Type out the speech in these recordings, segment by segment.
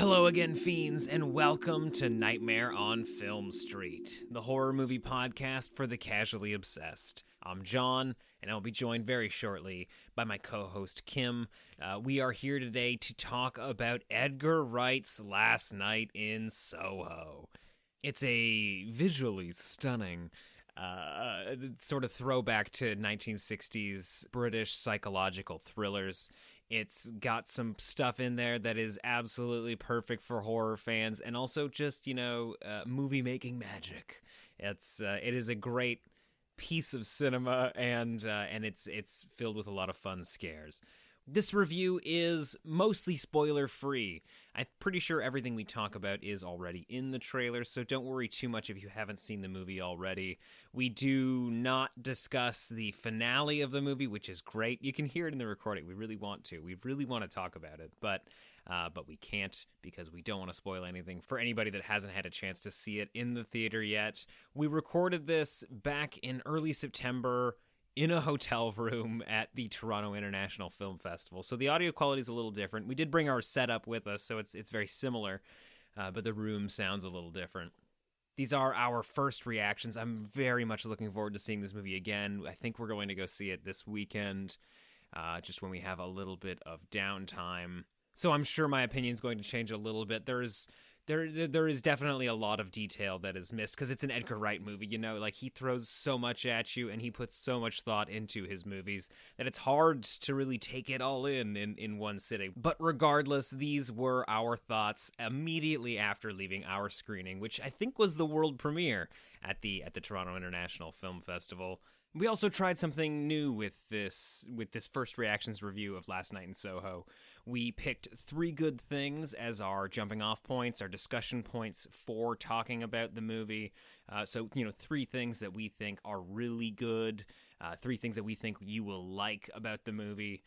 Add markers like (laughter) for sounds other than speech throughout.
Hello again, fiends, and welcome to Nightmare on Film Street, the horror movie podcast for the casually obsessed. I'm John, and I'll be joined very shortly by my co host, Kim. Uh, we are here today to talk about Edgar Wright's Last Night in Soho. It's a visually stunning uh, sort of throwback to 1960s British psychological thrillers. It's got some stuff in there that is absolutely perfect for horror fans, and also just you know uh, movie making magic. It's uh, it is a great piece of cinema, and uh, and it's it's filled with a lot of fun scares. This review is mostly spoiler free. I'm pretty sure everything we talk about is already in the trailer, so don't worry too much if you haven't seen the movie already. We do not discuss the finale of the movie, which is great. You can hear it in the recording. We really want to. We really want to talk about it, but uh, but we can't because we don't want to spoil anything for anybody that hasn't had a chance to see it in the theater yet. We recorded this back in early September in a hotel room at the Toronto International Film Festival. So the audio quality is a little different. We did bring our setup with us, so it's it's very similar, uh, but the room sounds a little different. These are our first reactions. I'm very much looking forward to seeing this movie again. I think we're going to go see it this weekend, uh, just when we have a little bit of downtime. So I'm sure my opinion is going to change a little bit. There's there there is definitely a lot of detail that is missed because it's an Edgar Wright movie. You know, like he throws so much at you and he puts so much thought into his movies that it's hard to really take it all in in, in one sitting. But regardless, these were our thoughts immediately after leaving our screening, which I think was the world premiere at the at the Toronto International Film Festival. We also tried something new with this with this first reactions review of Last Night in Soho. We picked three good things as our jumping off points, our discussion points for talking about the movie. Uh, so, you know, three things that we think are really good, uh, three things that we think you will like about the movie.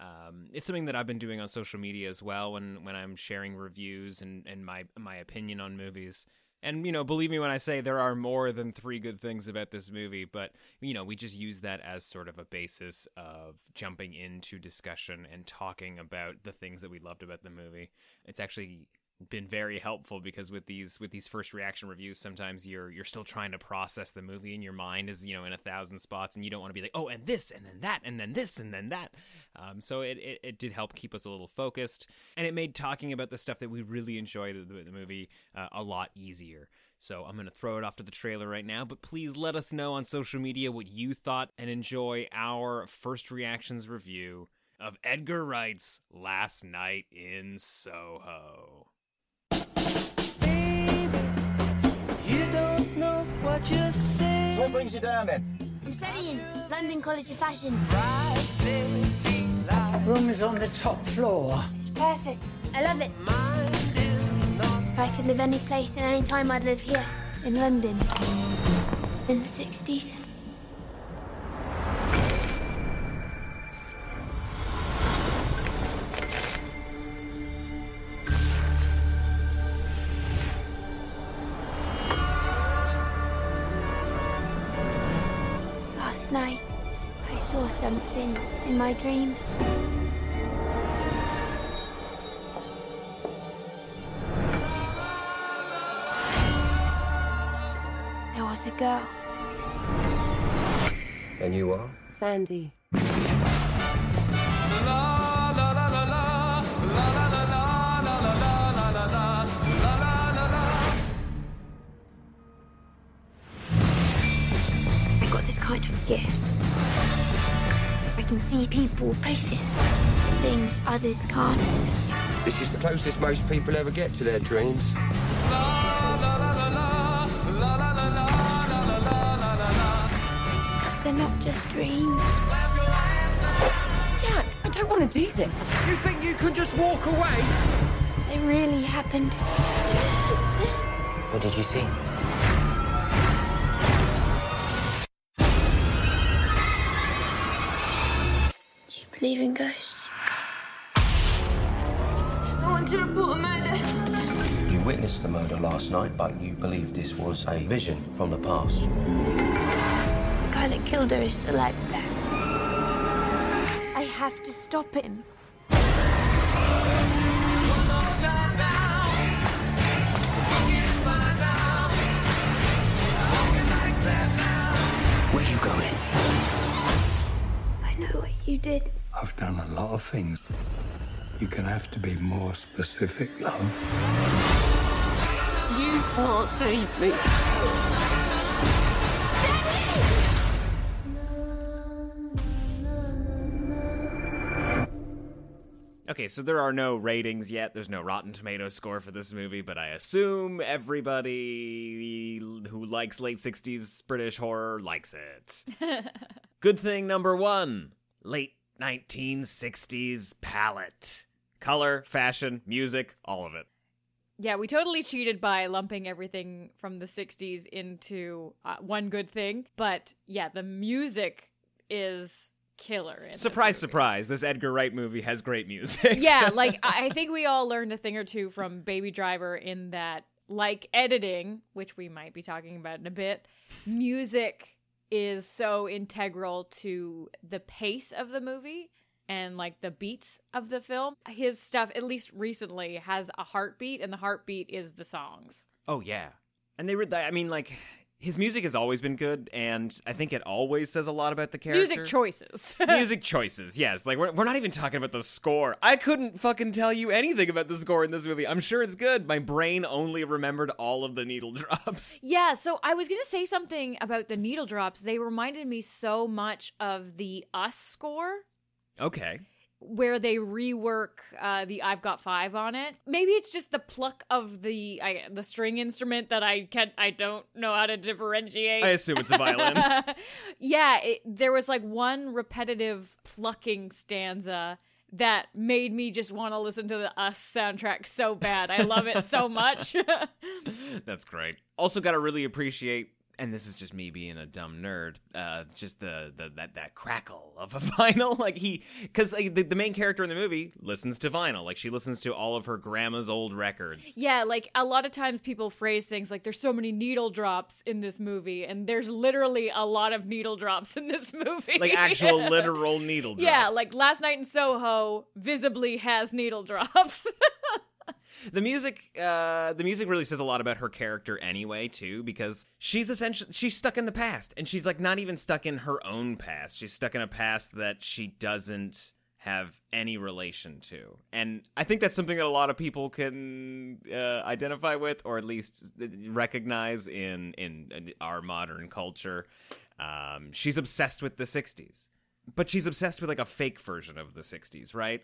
Um, it's something that I've been doing on social media as well when, when I'm sharing reviews and, and my my opinion on movies. And you know, believe me when I say there are more than three good things about this movie, but you know, we just use that as sort of a basis of jumping into discussion and talking about the things that we loved about the movie. It's actually been very helpful because with these with these first reaction reviews sometimes you're you're still trying to process the movie and your mind is you know in a thousand spots and you don't want to be like oh and this and then that and then this and then that um, so it, it, it did help keep us a little focused and it made talking about the stuff that we really enjoyed the, the movie uh, a lot easier so I'm going to throw it off to the trailer right now, but please let us know on social media what you thought and enjoy our first reactions review of Edgar Wright's Last Night in Soho. What brings you down then? I'm studying London College of Fashion. Room is on the top floor. It's perfect. I love it. If I could live any place and any time, I'd live here in London in the 60s. in my dreams. There was a girl. And you are? Sandy. I got this kind of gift. I can see people, places, things others can't. This is the closest most people ever get to their dreams. They're not just dreams. Jack, I don't want to do this. You think you can just walk away? They really happened. What did you see? Believe in ghosts? I want to report a murder. You witnessed the murder last night, but you believe this was a vision from the past. The guy that killed her is still out there. I have to stop him. Where are you going? I know what you did. I've done a lot of things. You're gonna have to be more specific, love. You can't save me. Okay, so there are no ratings yet. There's no Rotten Tomato score for this movie, but I assume everybody who likes late 60s British horror likes it. (laughs) Good thing number one late 1960s palette. Color, fashion, music, all of it. Yeah, we totally cheated by lumping everything from the 60s into uh, one good thing. But yeah, the music is killer. in this Surprise, surprise. This Edgar Wright movie has great music. yeah, (laughs) like I I think we all learned a thing or two from Baby Driver in that, like editing, which we might be talking about in a bit, music is so integral to the pace of the movie and like the beats of the film. His stuff, at least recently, has a heartbeat, and the heartbeat is the songs. Oh yeah, and they were. I mean, like his music has always been good, and I think it always says a lot about the character. Music choices. (laughs) music choices, yes. Like we're we're not even talking about the score. I couldn't fucking tell you anything about the score in this movie. I'm sure it's good. My brain only remembered all of the needle (laughs) drops. Yeah, so I was going to say something about the needle drops. They reminded me so much of the Us score, Okay. Where they rework uh, the "I've Got Five on it. Maybe it's just the pluck of the I, the string instrument that I can't. I don't know how to differentiate. I assume it's a violin. (laughs) yeah, it, there was like one repetitive plucking stanza that made me just want to listen to the Us soundtrack so bad. I love it so much. (laughs) That's great. Also, got to really appreciate, and this is just me being a dumb nerd. Uh, just the, the that that crackle of a (laughs) vinyl, like he, because like, the, the main character in the movie listens to vinyl, like she listens to all of her grandma's old records. Yeah, like a lot of times people phrase things like there's so many needle drops in this movie, and there's literally a lot of needle drops in this (laughs) movie. Like actual (laughs) literal needle drops. Yeah, like last night in Soho visibly has needle drops. The music uh the music really says a lot about her character anyway too because she's essentially she's stuck in the past and she's like not even stuck in her own past. She's stuck in a past that she doesn't have any relation to. And i think that's something that a lot of people can uh, identify with or at least recognize in in our modern culture. Um she's obsessed with the 60s but she's obsessed with like a fake version of the 60s right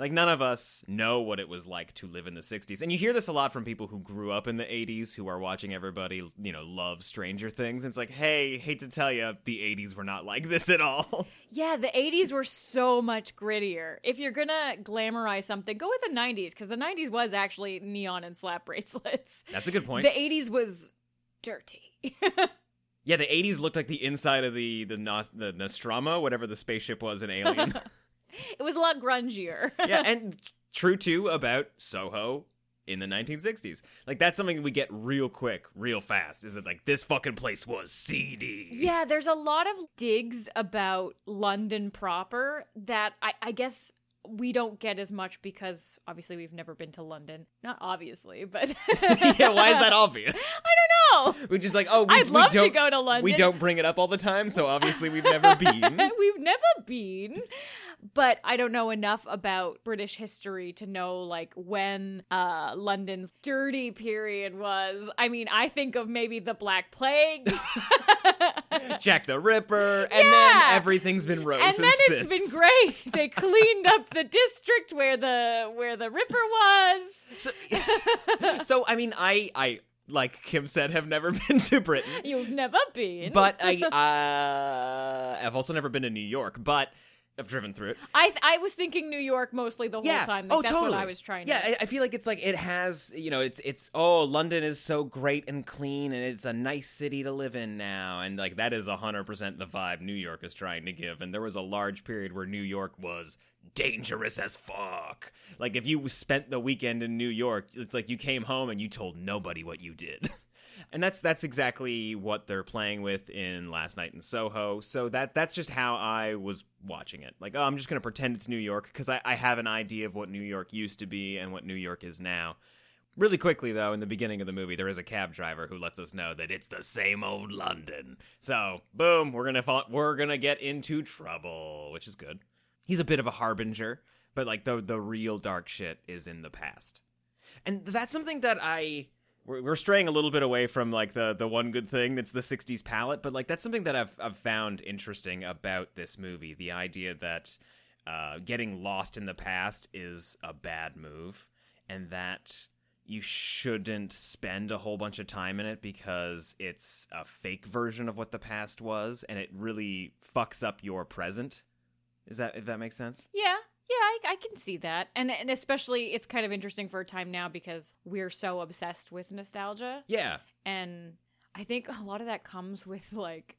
like none of us know what it was like to live in the 60s and you hear this a lot from people who grew up in the 80s who are watching everybody you know love stranger things it's like hey hate to tell you the 80s were not like (laughs) this at all yeah, the 80s were so much grittier. If you're gonna glamorize something, go with the 90s, because the 90s was actually neon and slap bracelets. that's a good point The 80s was dirty. (laughs) yeah the 80s looked like the inside of the the, Nos- the nostromo whatever the spaceship was in alien (laughs) it was a lot grungier. (laughs) yeah and true too about soho in the 1960s like that's something we get real quick real fast is that like this fucking place was seedy Yeah, there's a lot of digs about London proper that I, I guess we don't get as much because obviously we've never been to London. Not obviously, but (laughs) yeah why is that obvious I don't know. We're just like, oh, we, I'd we love to go to London. We don't bring it up all the time, so obviously we've never (laughs) been. We've never been, but I don't know enough about British history to know like when uh London's dirty period was. I mean, I think of maybe the Black Plague. (laughs) (laughs) Jack the Ripper, and Yeah. then everything's been roses. and then it's since. been great. (laughs) They cleaned up the district where the where the Ripper was. So, (laughs) so I mean, I I like Kim said, have never been to Britain, You've never been. but I uh, I've also never been to New York, but I've driven through it. I th- I was thinking New York mostly the whole yeah. time. Like, oh, that's totally. what I was trying Yeah, to. I, I feel like it's like it has, you know, it's it's oh, London is so great and clean, and it's a nice city to live in now, and like that is hundred percent the vibe New York is trying to give. And there was a large period where New York was dangerous as fuck. Like if you spent the weekend in New York, it's like you came home and you told nobody what you did. (laughs) and that's that's exactly what they're playing with in Last Night in Soho. So that that's just how I was watching it. Like, oh, I'm just gonna pretend it's New York because I, I have an idea of what New York used to be and what New York is now. Really quickly though, in the beginning of the movie, there is a cab driver who lets us know that it's the same old London. So, boom, we're gonna fall, we're gonna get into trouble, which is good. He's a bit of a harbinger, but like the the real dark shit is in the past, and that's something that I we're, we're straying a little bit away from like the the one good thing that's the 60s palette but like that's something that i've, I've found interesting about this movie. The idea that uh, getting lost in the past is a bad move and that you shouldn't spend a whole bunch of time in it because it's a fake version of what the past was and it really fucks up your present. Is that if that makes sense? Yeah, yeah, I, I can see that, and and especially it's kind of interesting for a time now because we're so obsessed with nostalgia, yeah. And I think a lot of that comes with like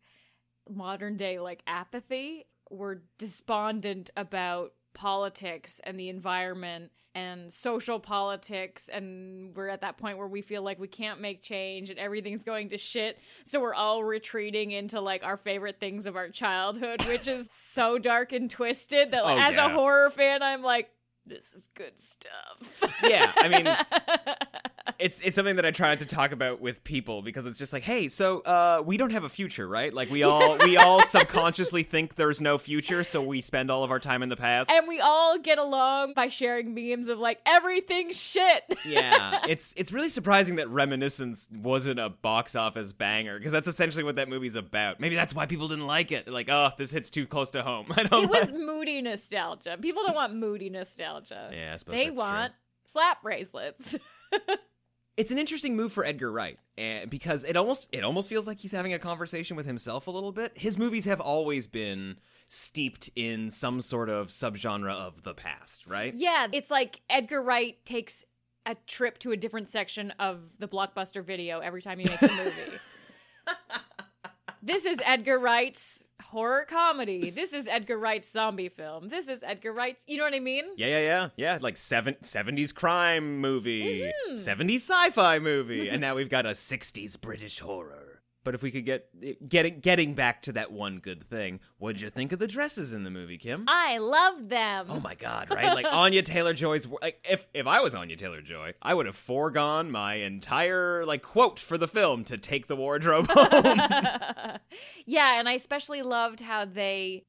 modern day like apathy. We're despondent about politics and the environment and social politics and we're at that point where we feel like we can't make change and everything's going to shit. So we're all retreating into like our favorite things of our childhood which is (laughs) so dark and twisted that like, Oh, as a horror fan i'm like this is good stuff. Yeah i mean (laughs) it's it's something that I try not to talk about with people because it's just like, hey, so uh, we don't have a future, right? Like we (laughs) all we all subconsciously think there's no future, so we spend all of our time in the past. and we all get along by sharing memes of like everything's shit yeah, (laughs) it's it's really surprising that Reminiscence wasn't a box office banger because that's essentially what that movie's about. Maybe that's why people didn't like it. Like, oh, this hits too close to home. (laughs) I don't. it was like- moody nostalgia. People don't want moody nostalgia. Yeah, I suppose they that's true. want slap bracelets. It's an interesting move for Edgar Wright, and because it almost it almost feels like he's having a conversation with himself a little bit. His movies have always been steeped in some sort of subgenre of the past, right? yeah, it's like Edgar Wright takes a trip to a different section of the blockbuster video every time he makes a (laughs) movie. This is Edgar Wright's horror comedy. This is Edgar Wright's zombie film. This is Edgar Wright's, you know what I mean? Yeah, yeah, yeah, yeah. Like seven, 70s crime movie, Mm-hmm. 70s sci-fi movie, and now we've got a 60s British horror. But if we could get getting getting back to that one good thing, what'd you think of the dresses in the movie, Kim? I love them. Oh my god, right? Like (laughs) Anya Taylor Joy's like if if I was Anya Taylor Joy, I would have foregone my entire like quote for the film to take the wardrobe (laughs) home. (laughs) yeah, and I especially loved how they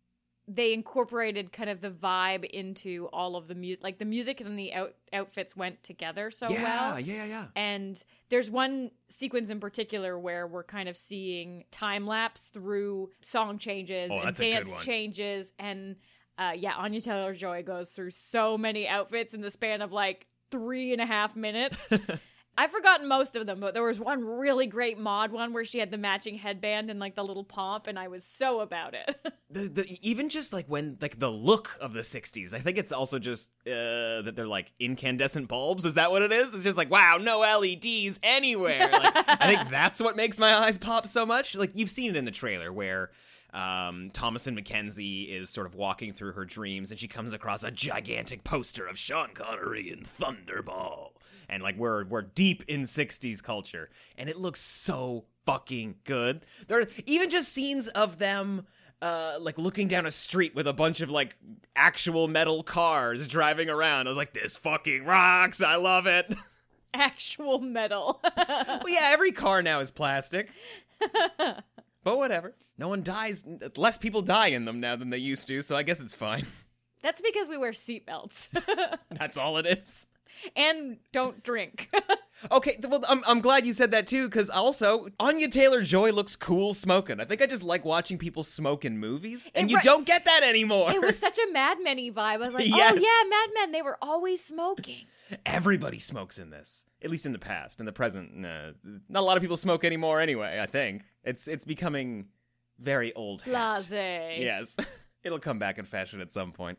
they incorporated kind of the vibe into all of the music. Like the music and the out- outfits went together so yeah, well. yeah, yeah. Yeah. And there's one sequence in particular where we're kind of seeing time lapse through song changes Oh, and that's a good dance changes. And uh, yeah, Anya Taylor Joy goes through so many outfits in the span of like three and a half minutes. (laughs) I've forgotten most of them, but there was one really great mod one where she had the matching headband and like the little pomp, and I was so about it. (laughs) The, the even just like when like the look of the 60s. I think it's also just uh that they're like incandescent bulbs. Is that what it is? It's just like wow, no LEDs anywhere. Like I think (laughs) that's what makes my eyes pop so much. Like you've seen it in the trailer where um, Thomasin McKenzie is sort of walking through her dreams and she comes across a gigantic poster of Sean Connery in Thunderball. And like we're we're deep in 60s culture and it looks so fucking good. There are even just scenes of them uh like looking down a street with a bunch of like actual metal cars driving around. I was like this fucking rocks. I love it. (laughs) Actual metal. (laughs) well yeah, every car now is plastic. (laughs) but whatever. No one dies less people die in them now than they used to, so I guess it's fine. (laughs) That's because we wear seatbelts (laughs) That's all it is. and don't drink. (laughs) Okay, well, I'm, I'm glad you said that too, because also Anya Taylor Joy looks cool smoking. I think I just like watching people smoke in movies, and It you right- don't get that anymore. It was (laughs) such a Mad Men vibe. I was like, oh, Yes. oh yeah, Mad Men. They were always smoking. Everybody smokes in this, at least in the past. In the present, nah, not a lot of people smoke anymore. Anyway, I think it's it's becoming very old. hat. Blase. Yes, (laughs) it'll come back in fashion at some point.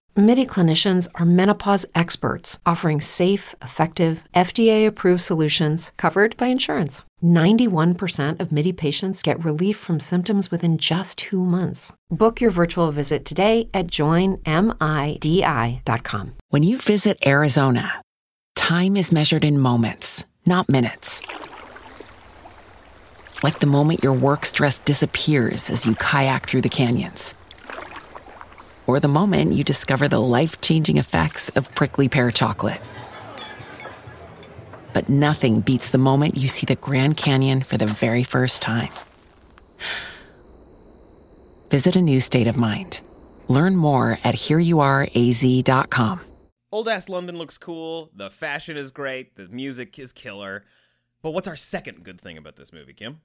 MIDI clinicians are menopause experts, offering safe, effective, FDA approved solutions covered by insurance. 91% of MIDI patients get relief from symptoms within just two months. Book your virtual visit today at joinmidi.com. When you visit Arizona, time is measured in moments, not minutes. Like the moment your work stress disappears as you kayak through the canyons. Or the moment you discover the life changing effects of prickly pear chocolate. But nothing beats the moment you see the Grand Canyon for the very first time. Visit a new state of mind. Learn more at hereyouareaz.com. Old ass London looks cool. The fashion is great. The music is killer. But what's our second good thing about this movie, Kim?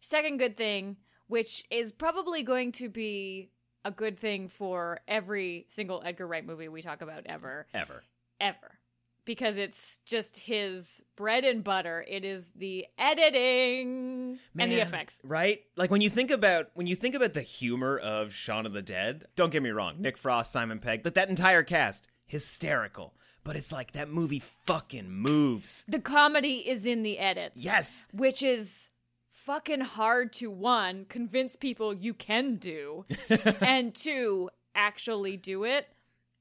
Second good thing, which is probably going to be a good thing for every single Edgar Wright movie we talk about ever. Ever. Ever. Because it's just his bread and butter. It is the editing and the effects. right? Like when you think about when you think about the humor of Shaun of the Dead. Don't get me wrong, Nick Frost, Simon Pegg, but that entire cast hysterical. But it's like that movie fucking moves. The comedy is in the edits. Yes. Which is fucking hard to one, convince people you can do, (laughs) and two, actually do it.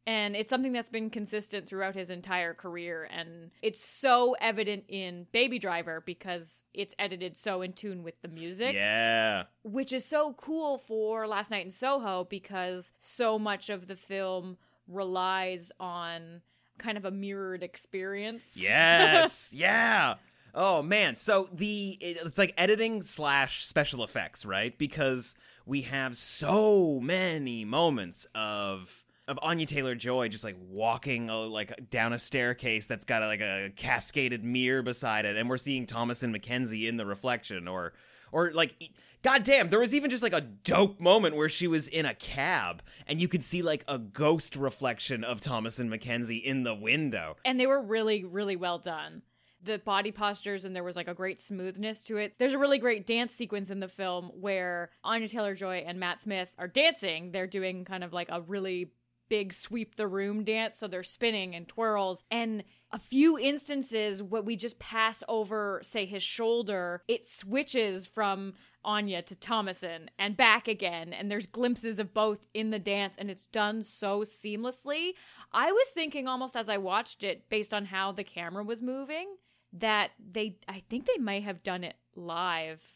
And it's something that's been consistent throughout his entire career. And it's so evident in Baby Driver because it's edited so in tune with the music. Yeah. Which is so cool for Last Night in Soho because so much of the film relies on kind of a mirrored experience. Yes. (laughs) yeah. Oh man. So the it's like editing slash special effects, right? Because we have so many moments of of Anya Taylor Joy just like walking uh, like down a staircase that's got like a cascaded mirror beside it, and we're seeing Thomasin McKenzie in the reflection, or or like. goddamn, there was even just like a dope moment where she was in a cab and you could see like a ghost reflection of Thomasin McKenzie in the window. and they were really really well done the body postures and there was like a great smoothness to it. There's a really great dance sequence in the film where anya taylor-joy and matt smith are dancing. They're doing kind of like a really big sweep the room dance so they're spinning and twirls. And a few instances what we just pass over say his shoulder it switches from Anya to Thomasin and back again and there's glimpses of both in the dance and it's done so seamlessly. I was thinking almost as I watched it based on how the camera was moving that they I think they might have done it live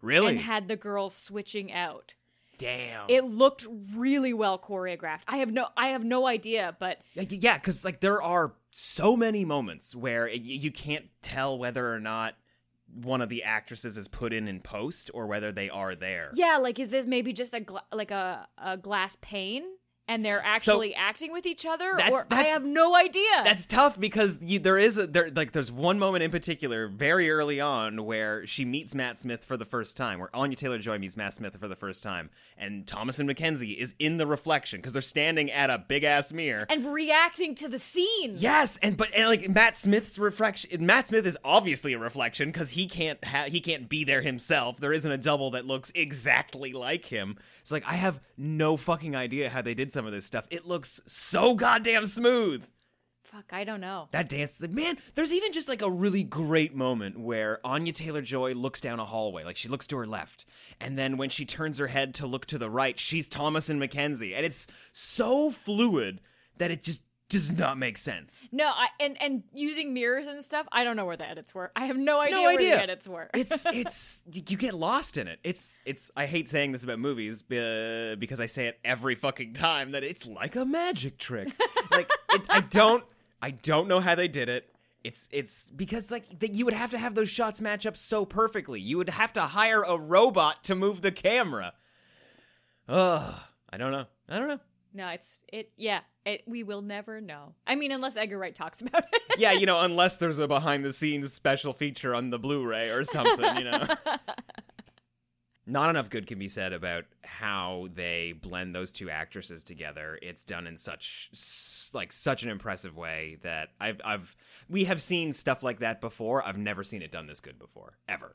Really? and had the girls switching out Damn. it looked really well choreographed. I have no I have no idea, but yeah, because like there are so many moments where y- you can't tell whether or not one of the actresses is put in in post or whether they are there. yeah, like is this maybe just a gla- like a, a glass pane and they're actually acting with each other That's- or I have no idea. That's tough because you, there is a, there like there's one moment in particular very early on where she meets Matt Smith for the first time, where Anya Taylor Joy meets Matt Smith for the first time, and Thomasin McKenzie is in the reflection because they're standing at a big ass mirror. and reacting to the scene. Yes, and but and like Matt Smith's reflection. Matt Smith is obviously a reflection because he can't ha- he can't be there himself. There isn't a double that looks exactly like him. It's like I have no fucking idea how they did some of this stuff. It looks so goddamn smooth. Fuck, I don't know. That dance, the man. There's even just like a really great moment where Anya Taylor Joy looks down a hallway, like she looks to her left, and then when she turns her head to look to the right, she's Thomasin McKenzie, and it's so fluid that it just does not make sense. No, I and and using mirrors and stuff. I don't know where the edits were. I have no idea no where the edits were. it's (laughs) it's you you get lost in it. It's it's. I hate saying this about movies uh, because I say it every fucking time that it's like a magic trick. (laughs) like it, I don't I don't know how they did it. It's it's because like that you would have to have those shots match up so perfectly. You would have to hire a robot to move the camera. Ugh, I don't know. I don't know. No, it's it. Yeah, it, we will never know. I mean, unless Edgar Wright talks (laughs) about it. yeah, you know, unless there's a behind the scenes special feature on the Blu-ray or something, you know. (laughs) Not enough good can be said about how they blend those two actresses together. It's done in such like such an impressive way that I've I've we have seen stuff like that before. I've never seen it done this good before, ever.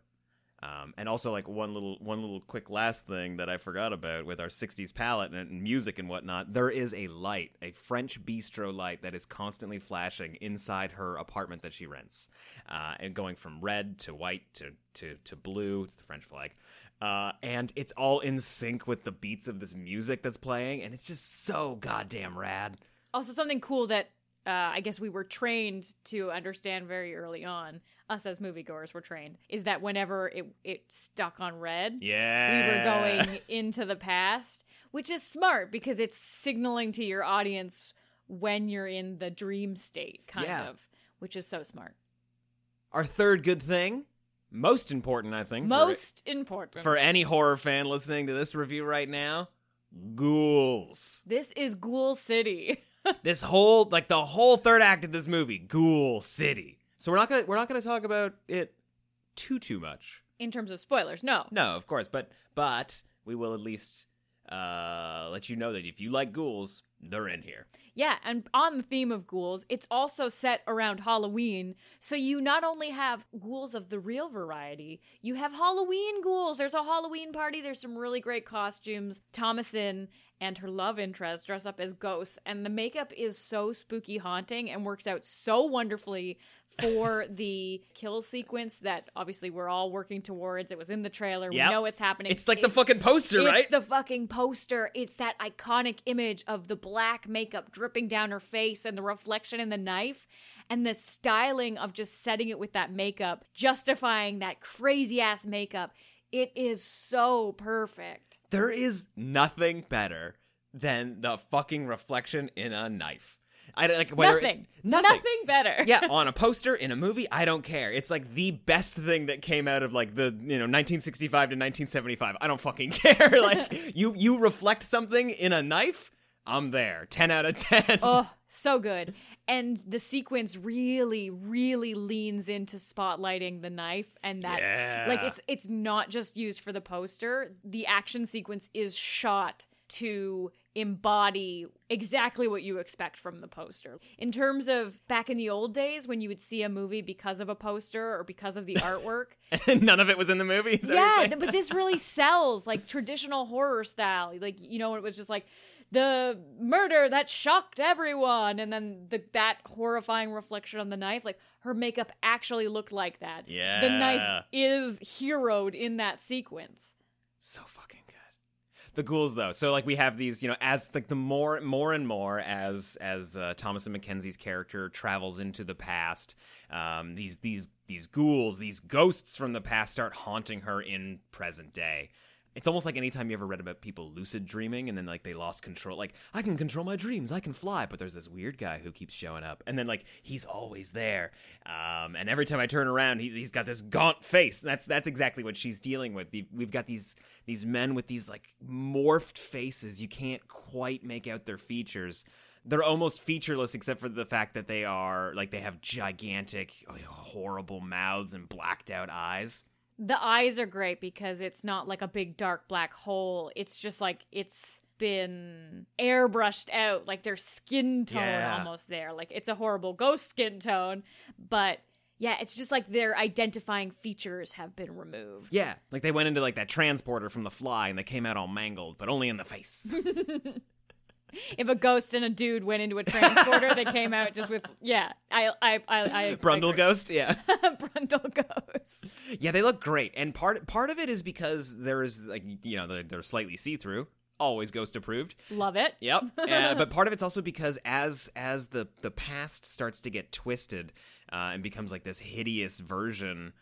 Um, and also like one little one little quick last thing that I forgot about with our '60s palette and, music and whatnot. There is a light, a French bistro light that is constantly flashing inside her apartment that she rents, uh, and going from red to white to to to blue. It's the French flag. Uh, and it's all in sync with the beats of this music that's playing, and it's just so goddamn rad. Also, something cool that uh, I guess we were trained to understand very early on. Us as moviegoers were trained is that whenever it it stuck on red, yeah, we were going (laughs) into the past, which is smart because it's signaling to your audience when you're in the dream state, kind Yeah. of, which is so smart. Our third good thing, most important, I think, for- Most important for any horror fan listening to this review right now, ghouls. This is Ghoul City. (laughs) (laughs) this whole like the whole third act of this movie, Ghoul City. So we're not gonna we're not gonna talk about it too too much. in terms of spoilers, no. No, of course, but but we will at least uh let you know that if you like ghouls, they're in here. Yeah, and on the theme of ghouls, it's also set around Halloween. So you not only have ghouls of the real variety, you have Halloween ghouls. There's a Halloween party, there's some really great costumes. Thomasin and her love interest dress up as ghosts, and the makeup is so spooky haunting and works out so wonderfully for (laughs) the kill sequence that obviously we're all working towards. It was in the trailer. Yep. We know it's happening. It's like the fucking poster, it's right? the fucking poster. It's that iconic image of the black makeup dripping down her face and the reflection in the knife and the styling of just setting it with that makeup, justifying that crazy ass makeup. It is so perfect. There is nothing better than the fucking reflection in a knife. I don't like whether nothing. it's nothing. Nothing better. (laughs) yeah, (laughs) on a poster in a movie, I don't care. It's like the best thing that came out of like the you know 1965 to 1975. I don't fucking (laughs) care. like you you reflect something in a knife, I'm there. 10 out of 10. oh, (laughs) so good. And the sequence really, really leans into spotlighting the knife and that Yeah. like it's it's not just used for the poster. The action sequence is shot to embody exactly what you expect from the poster. In terms of back in the old days when you would see a movie because of a poster or because of the (laughs) artwork, None of it was in the movie. is that what you're yeah, but this really (laughs) sells like traditional horror style. Like you know, it was just like the murder that shocked everyone, and then the that horrifying reflection on the knife. Like her makeup actually looked like that. Yeah. The knife is heroed in that sequence. so fucking good. The ghouls though. So like we have these, you know, as like the more more and more as as uh, Thomasin McKenzie's character travels into the past, um, these these these ghouls, these ghosts from the past start haunting her in present day. It's almost like anytime you ever read about people lucid dreaming and then like they lost control like I can control my dreams, I can fly, but there's this weird guy who keeps showing up and then like he's always there. Um, and every time I turn around, he, he's got this gaunt face. That's that's exactly what she's dealing with. We've got these these men with these like morphed faces. You can't quite make out their features. They're almost featureless except for the fact that they are like they have gigantic, horrible mouths and blacked out eyes. The eyes are great because it's not like a big dark black hole. It's just like it's been airbrushed out, like their skin tone Yeah. almost there. Like it's a horrible ghost skin tone, but yeah, it's just like their identifying features have been removed. Yeah, like they went into like that transporter from The Fly and they came out all mangled, but only in the face. (laughs) (laughs) If a ghost and a dude went into a transporter, they came out just with yeah. I I I, I Brundle I ghost, yeah. (laughs) Brundle ghost. Yeah, they look great, and part part of it is because there is like you know they're, they're slightly see through, always ghost approved. Love it. Yep. (laughs) Uh, but part of it's also because as as the the past starts to get twisted uh, and becomes like this hideous version.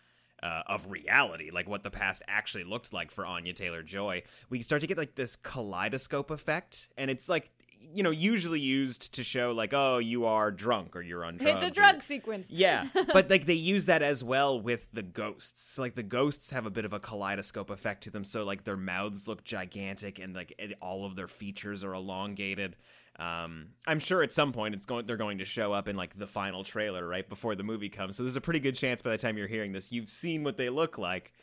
Uh, of reality, like what the past actually looked like for Anya Taylor Joy, we start to get like this kaleidoscope effect, and it's like you know usually used to show like oh you are drunk or you're on drugs. It's a or- drug sequence. yeah, (laughs) but like they use that as well with the ghosts. Like the ghosts have a bit of a kaleidoscope effect to them. So like their mouths look gigantic and like all of their features are elongated. Um, I'm sure at some point it's going they're going to show up in like the final trailer right before the movie comes. So there's a pretty good chance by the time you're hearing this you've seen what they look like.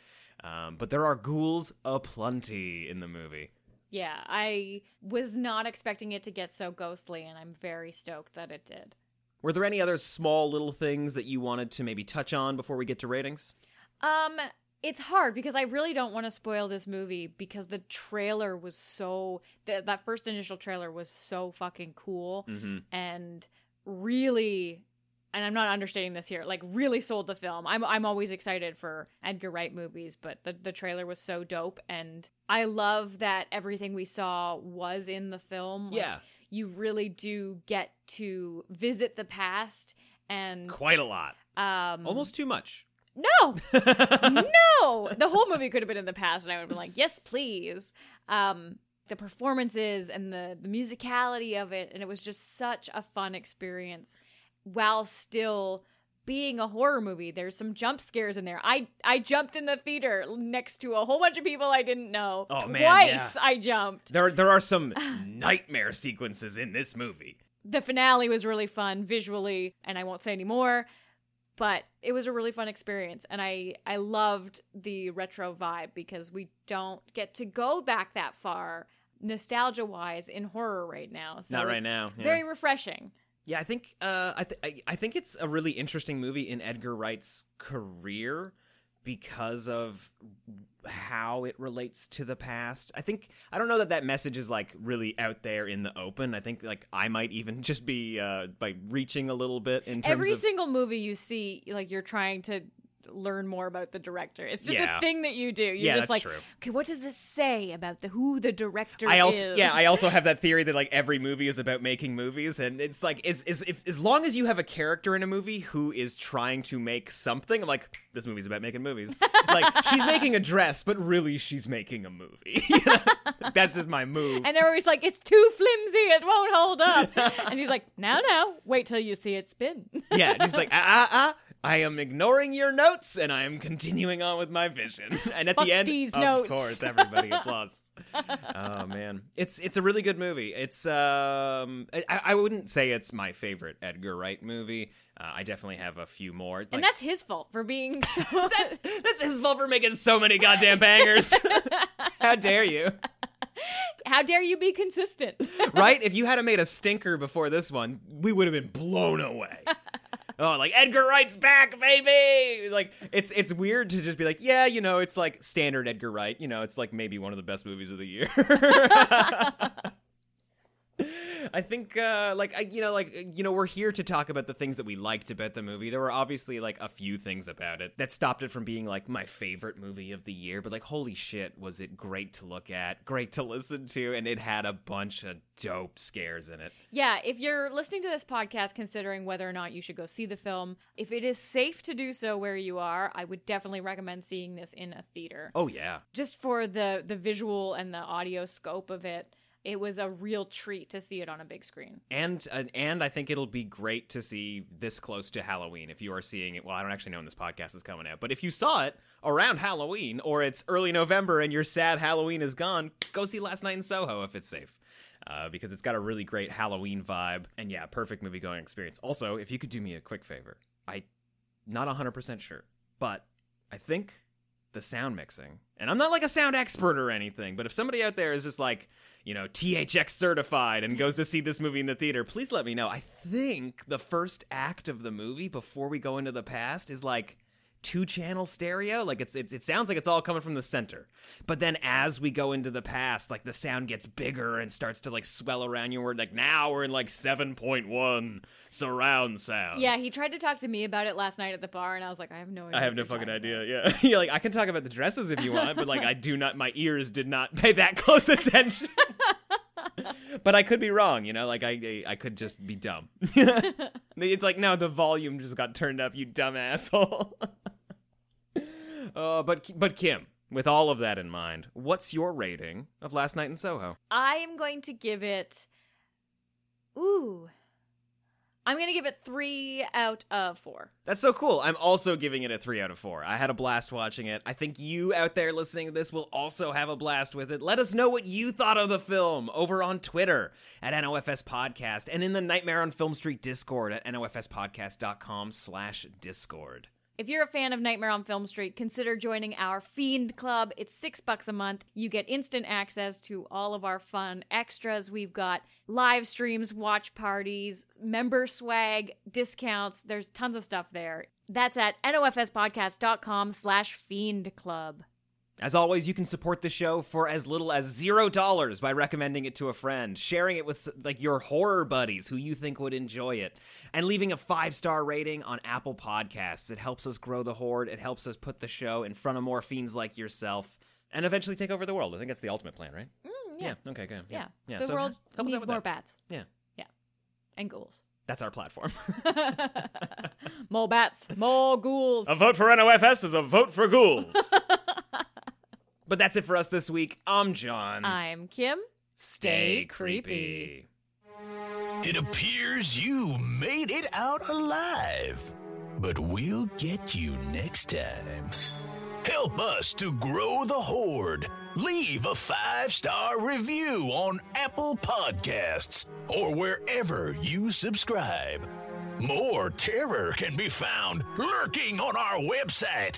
Um, but there are ghouls aplenty in the movie. Yeah, I was not expecting it to get so ghostly, and I'm very stoked that it did. Were there any other small little things that you wanted to maybe touch on before we get to ratings? Um, it's hard because I really don't want to spoil this movie because the trailer was so th- that first initial trailer was so fucking cool Mm-hmm. and really and I'm not understating this here, like really sold the film. I'm I'm always excited for Edgar Wright movies, but the the trailer was so dope and I love that everything we saw was in the film. Like, Yeah. You really do get to visit the past and Quite a lot. um Almost too much. no, (laughs) no. The whole movie could have been in the past, and I would have been like, yes, please. Um, the performances and the the musicality of it, and it was just such a fun experience, while still being a horror movie. There's some jump scares in there. I I jumped in the theater next to a whole bunch of people I didn't know. Oh, Twice man, yeah. I jumped. There, there are some (sighs) nightmare sequences in this movie. the finale was really fun visually and i won't say any more but it was a really fun experience and i i loved the retro vibe because we don't get to go back that far nostalgia wise in horror right now so Not right now, yeah. very refreshing Yeah, I think uh, I, th- I I think it's a really interesting movie in Edgar Wright's career because of how it relates to the past. I think I don't know that that message is like really out there in the open. I think like I might even just be uh, by reaching a little bit in terms every of single movie you see like you're trying to learn more about the director it's just Yeah. a thing that you do you're Yeah, just like true. okay what does this say about the who the director I also is yeah I also have that theory that like every movie is about making movies and it's like is is if as long as you have a character in a movie who is trying to make something I'm like this movie's about making movies (laughs) like she's making a dress but really she's making a movie (laughs) You know? that's just my move And they're always like, it's too flimsy, it won't hold up. and she's like, no, no, wait till you see it spin. yeah just like ah ah ah I am ignoring your notes and I am continuing on with my vision (laughs) and at Fuck the end these of notes. course everybody applauds (laughs) oh man it's it's a really good movie it's um I, I wouldn't say it's my favorite Edgar Wright movie uh, I definitely have a few more Like, and that's his fault for being so. (laughs) that's that's his fault for making so many goddamn bangers. How dare you? How dare you be consistent? Right? If you had made a stinker before this one, we would have been blown away. Oh, like Edgar Wright's back, baby! Like it's it's weird to just be like, yeah, you know, it's like standard Edgar Wright. You know, it's like maybe one of the best movies of the year. (laughs) I think, uh, like, I, you know, like, you know, we're here to talk about the things that we liked about the movie. There were obviously like a few things about it that stopped it from being like my favorite movie of the year. But like, holy shit, was it great to look at, great to listen to, and it had a bunch of dope scares in it. yeah, if you're listening to this podcast considering whether or not you should go see the film, if it is safe to do so where you are, I would definitely recommend seeing this in a theater. Oh yeah, Just for the the visual and the audio scope of it, it was a real treat to see it on a big screen. and uh, and I think it'll be great to see this close to Halloween if you are seeing it. Well, I don't actually know when this podcast is coming out, but if you saw it around Halloween or it's early November and your sad Halloween is gone, go see Last Night in Soho if it's safe. Uh, because it's got a really great Halloween vibe and yeah, perfect movie going experience. Also, if you could do me a quick favor, I not 100% sure, but I think the sound mixing. And I'm not like a sound expert or anything, but if somebody out there is just like, you know, THX certified and goes to see this movie in the theater, please let me know. I think the first act of the movie before we go into the past is like two channel stereo like it's, it's it sounds like it's all coming from the center but then as we go into the past like the sound gets bigger and starts to like swell around you we're like now we're in like 7.1 surround sound Yeah, he tried to talk to me about it last night at the bar, and I was like, I have no idea. I have no fucking idea. Yeah, (laughs) you're like I can talk about the dresses if you want, but like I do not. My ears did not pay that (laughs) close attention. But I could be wrong. You know, like I I, I could just be dumb. (laughs) it's like no, the volume just got turned up. You dumb asshole. (laughs) uh, but but Kim, with all of that in mind, what's your rating of Last Night in Soho? I am going to give it Ooh. I'm to give it three out of four. That's so cool. I'm also giving it a 3 out of 4. I had a blast watching it. I think you out there listening to this will also have a blast with it. Let us know what you thought of the film over on Twitter at NOFS Podcast and in the Nightmare on Film Street Discord at nofspodcast.com slash discord. If you're a fan of Nightmare on Film Street, consider joining our Fiend Club. It's six bucks a month. You get instant access to all of our fun extras. We've got live streams, watch parties, member swag, discounts. There's tons of stuff there. That's at nofspodcast.com slash fiend club. As always, you can support the show for as little as zero dollars by recommending it to a friend, sharing it with like your horror buddies who you think would enjoy it, and leaving a five star rating on Apple Podcasts. It helps us grow the horde. It helps us put the show in front of more fiends like yourself, and eventually take over the world. I think that's the ultimate plan, right? Mm, yeah. Okay. Good. Yeah. Yeah. The So world help us out needs more that. bats. Yeah. Yeah. And ghouls. That's our platform. (laughs) (laughs) more bats, more ghouls. A vote for NOFS is a vote for ghouls. (laughs) but that's it for us this week. I'm John. I'm Kim. Stay creepy. It appears you made it out alive, but we'll get you next time. Help us to grow the horde. Leave a five star review on Apple Podcasts or wherever you subscribe. More terror can be found lurking on our website,